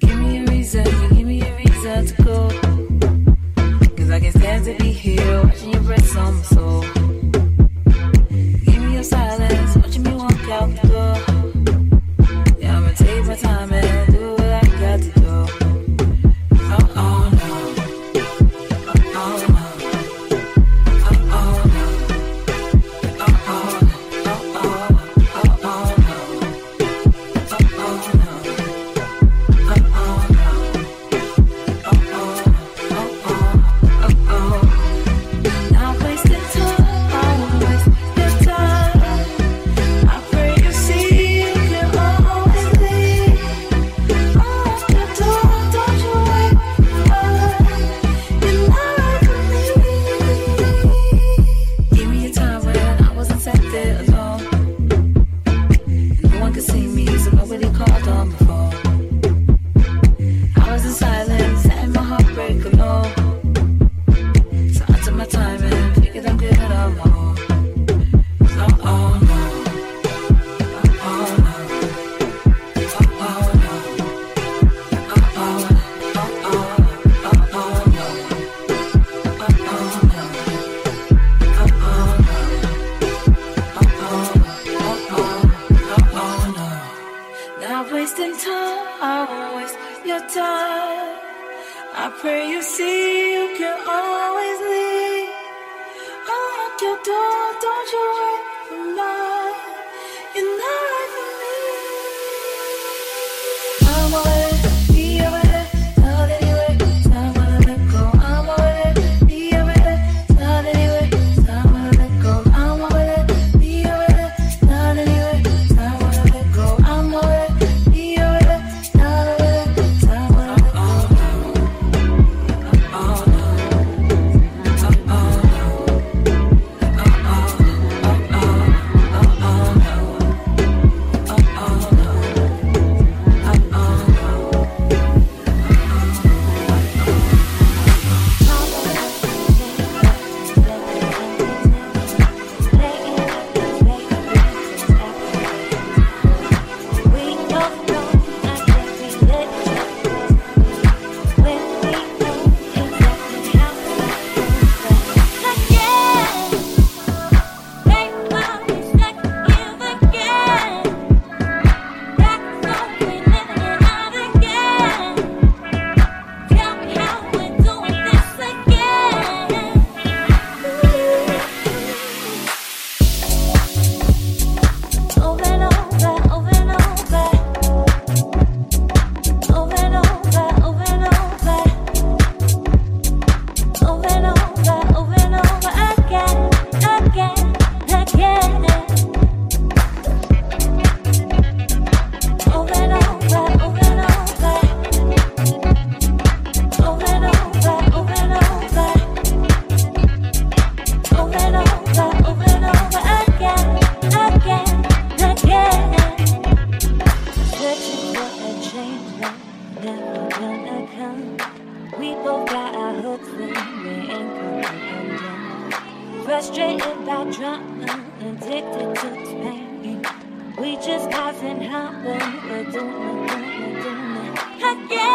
Give me a reason, give me a reason to go. Cause I can't stand to be here, watching your breath on my soul. we drunk addicted to pain. We just passing out when we're doing it, doing it, doing it. Again.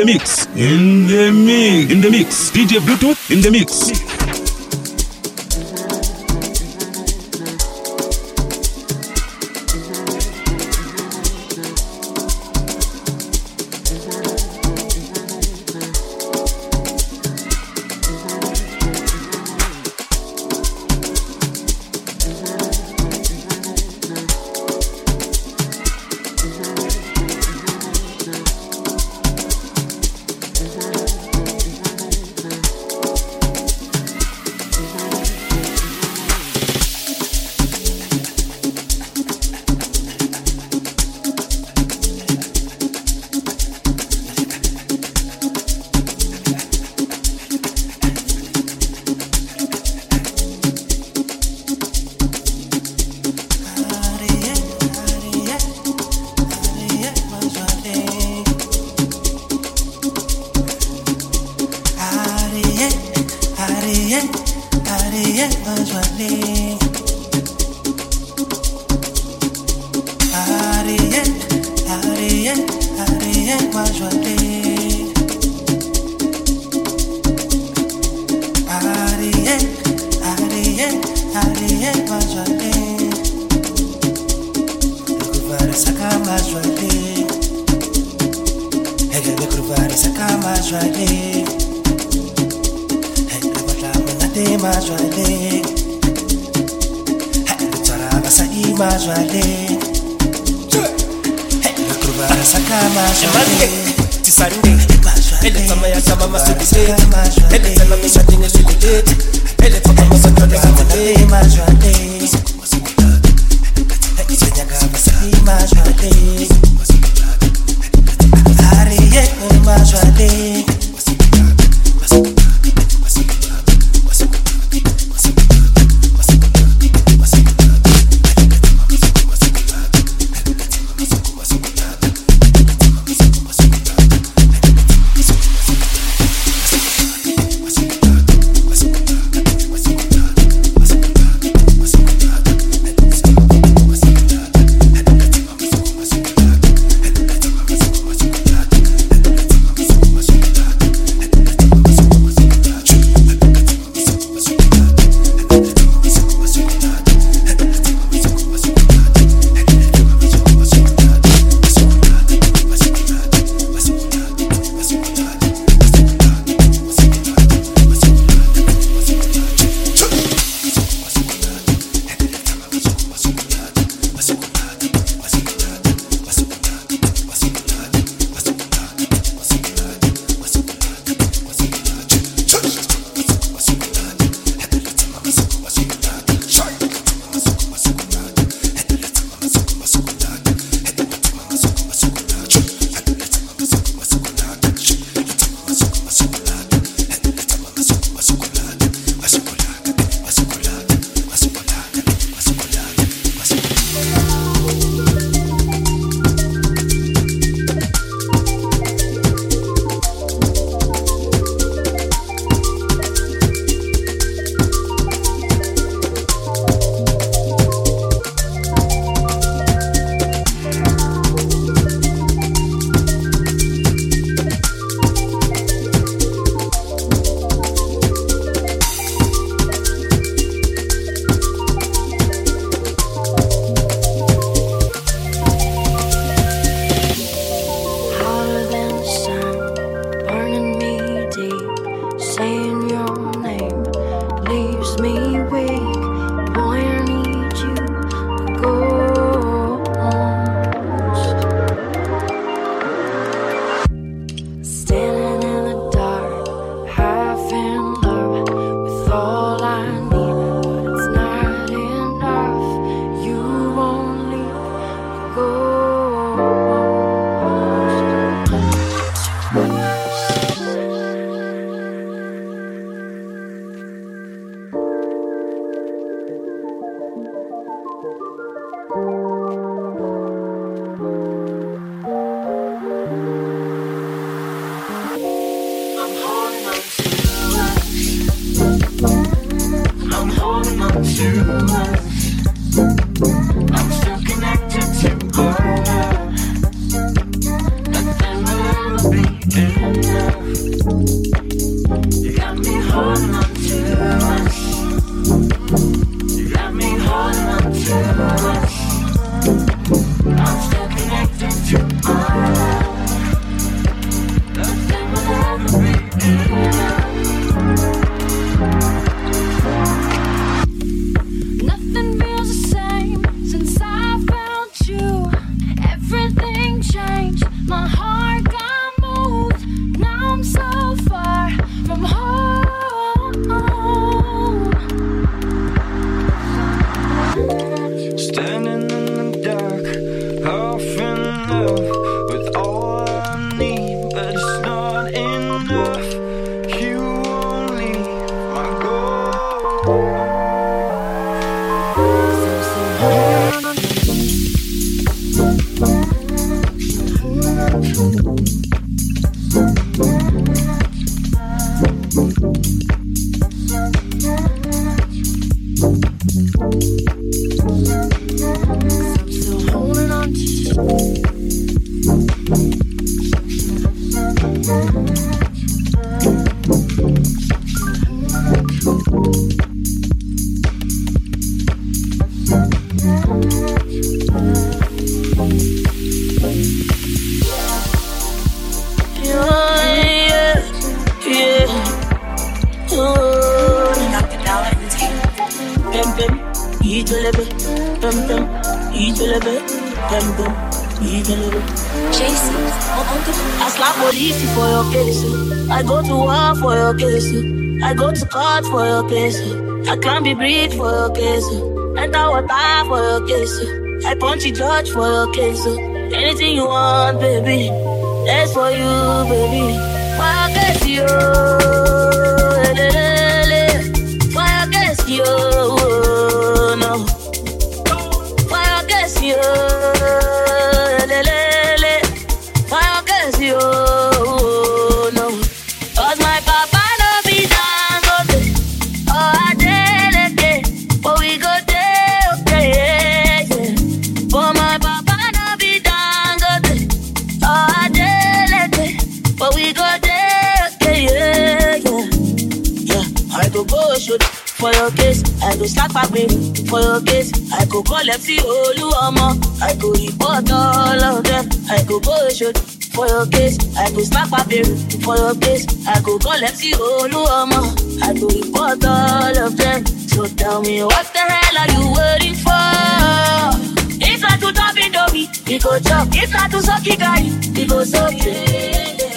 The mix. In the mix. In the mix. DJ Bluetooth in the mix. I'm still Pem pem, ijelebe. Pem pem, ijelebe. Pem pem, ijelebe. Chasey, I slap Morisi for your case. I go to war for your case. I go to court for your case. I can't be bridge for your case. And I will die for your case. I punch the judge for your case. Anything you want, baby. That's for you, baby. My case, you. For your case. I go start baby for your case. I go call MC Oluomo. I go report all of them. I go go shoot for your case. I go start baby for your case. I go call MC Oluomo. I go report all of them. So tell me what the hell are you waiting for? If not to top Indomie, we go chop. If not to suck it, guy, we go suck.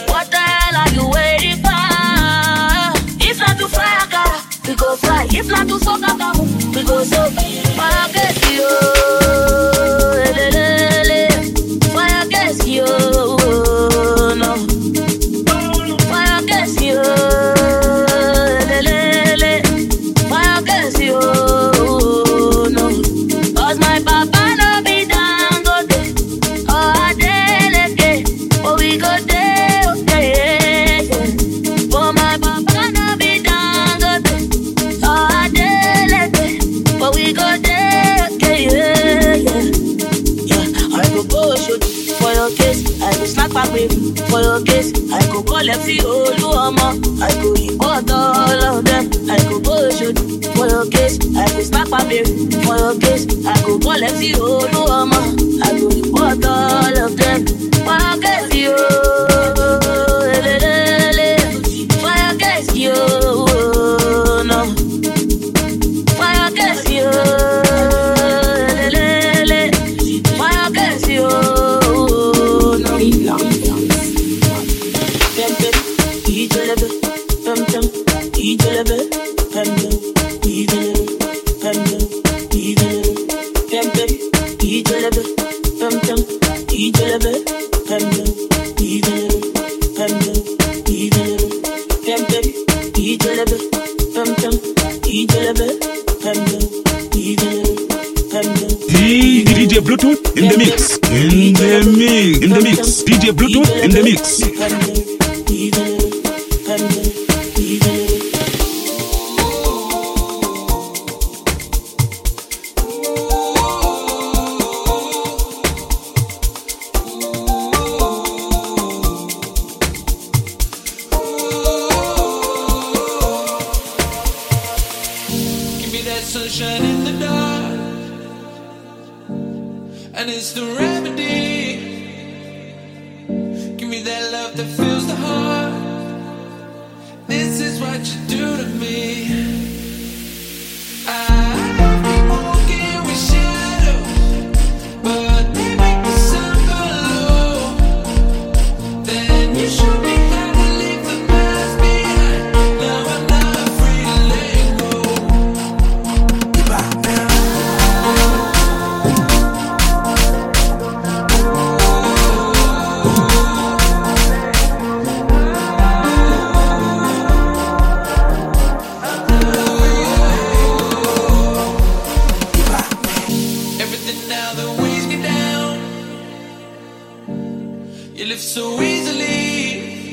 What the hell are you waiting for? We go fly. If not to soak we go soak. Fire get you, that sunshine in the dark, and it's the remedy. Give me that love that fills the heart. This is what you do to me. So easily.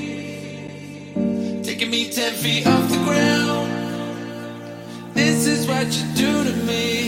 Taking me ten feet off the ground. This is what you do to me.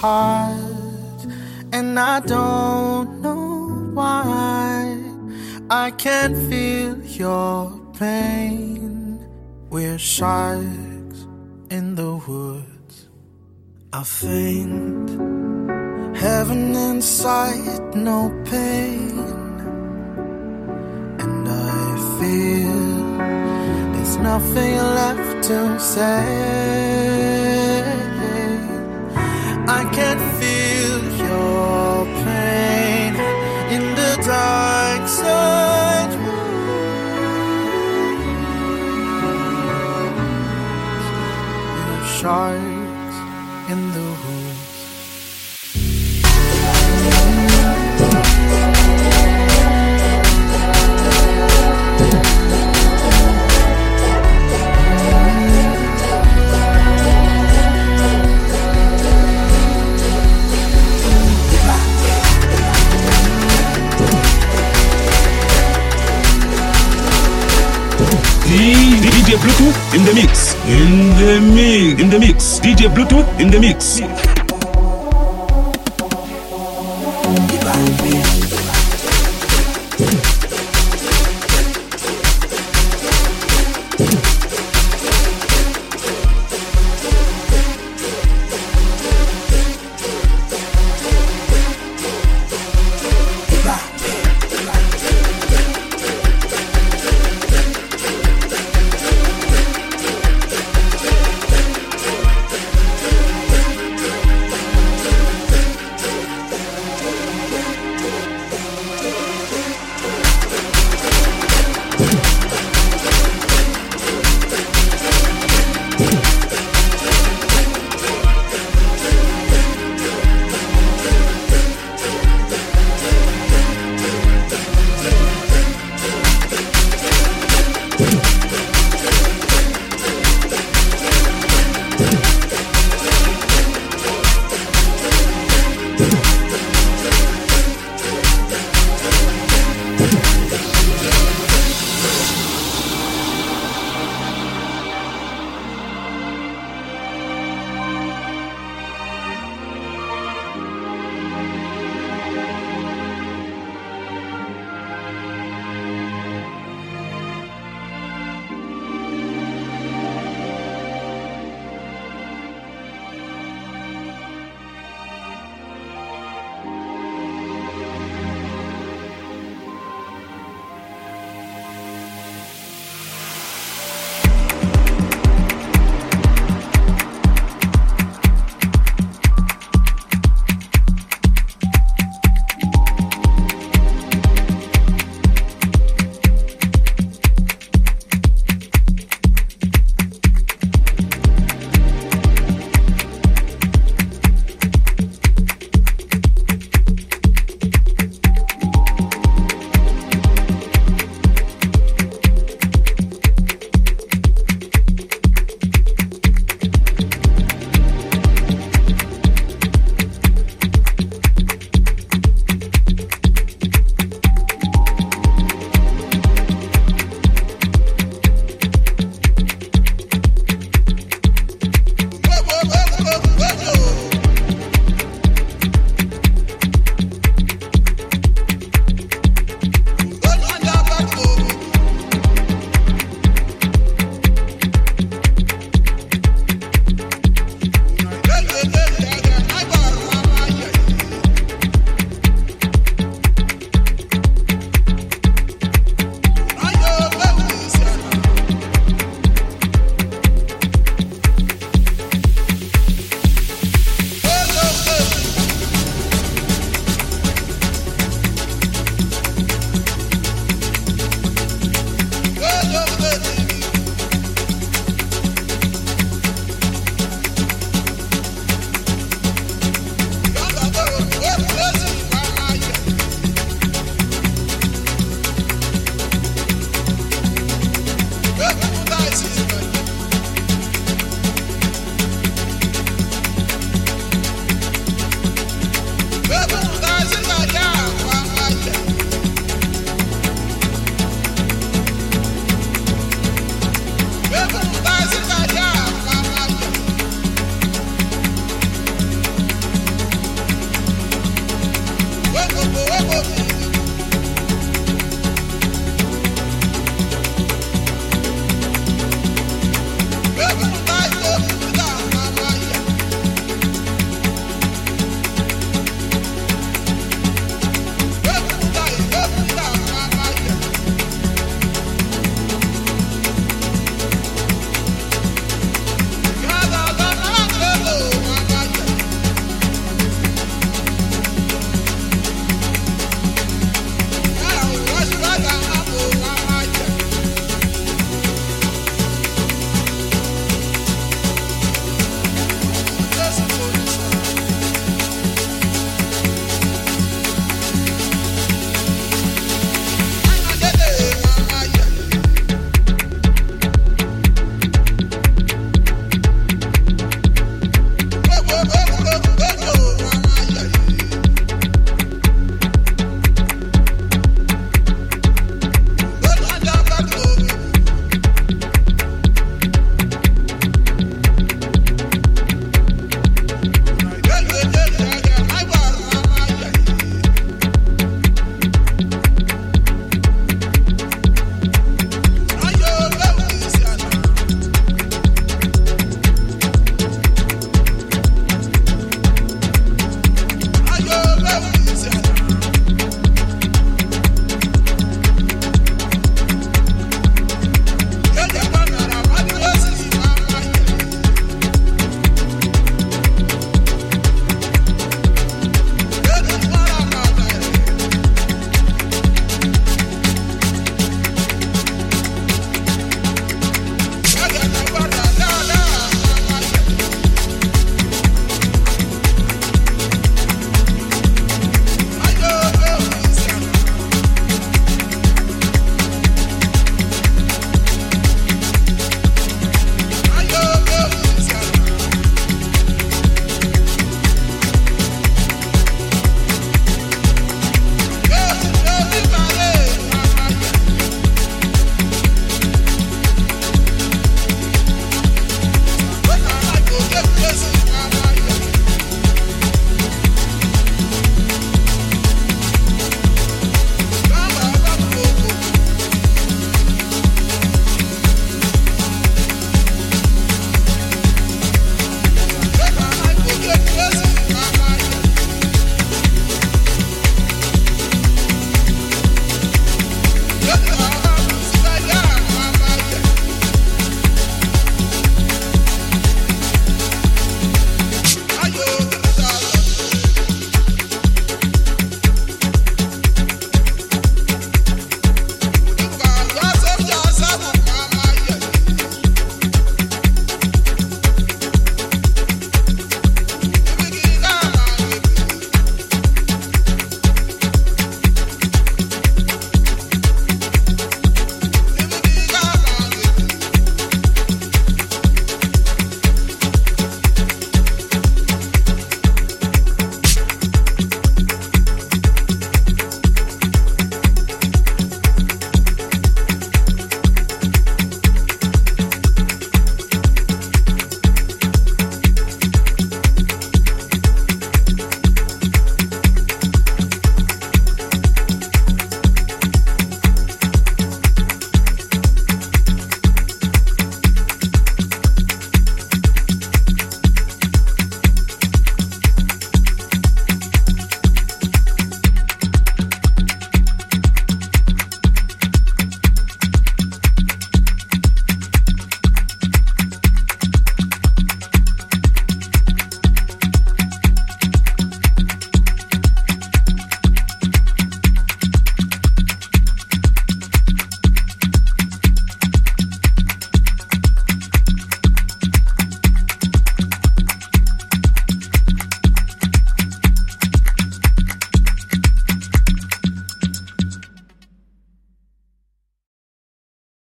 Heart, and I don't know why. I can't feel your pain. We're sharks in the woods. I faint, heaven inside, no pain. And I feel there's nothing left to say. I can feel your pain in the dark side. Sharks In the mix. DJ Bluetooth in the mix.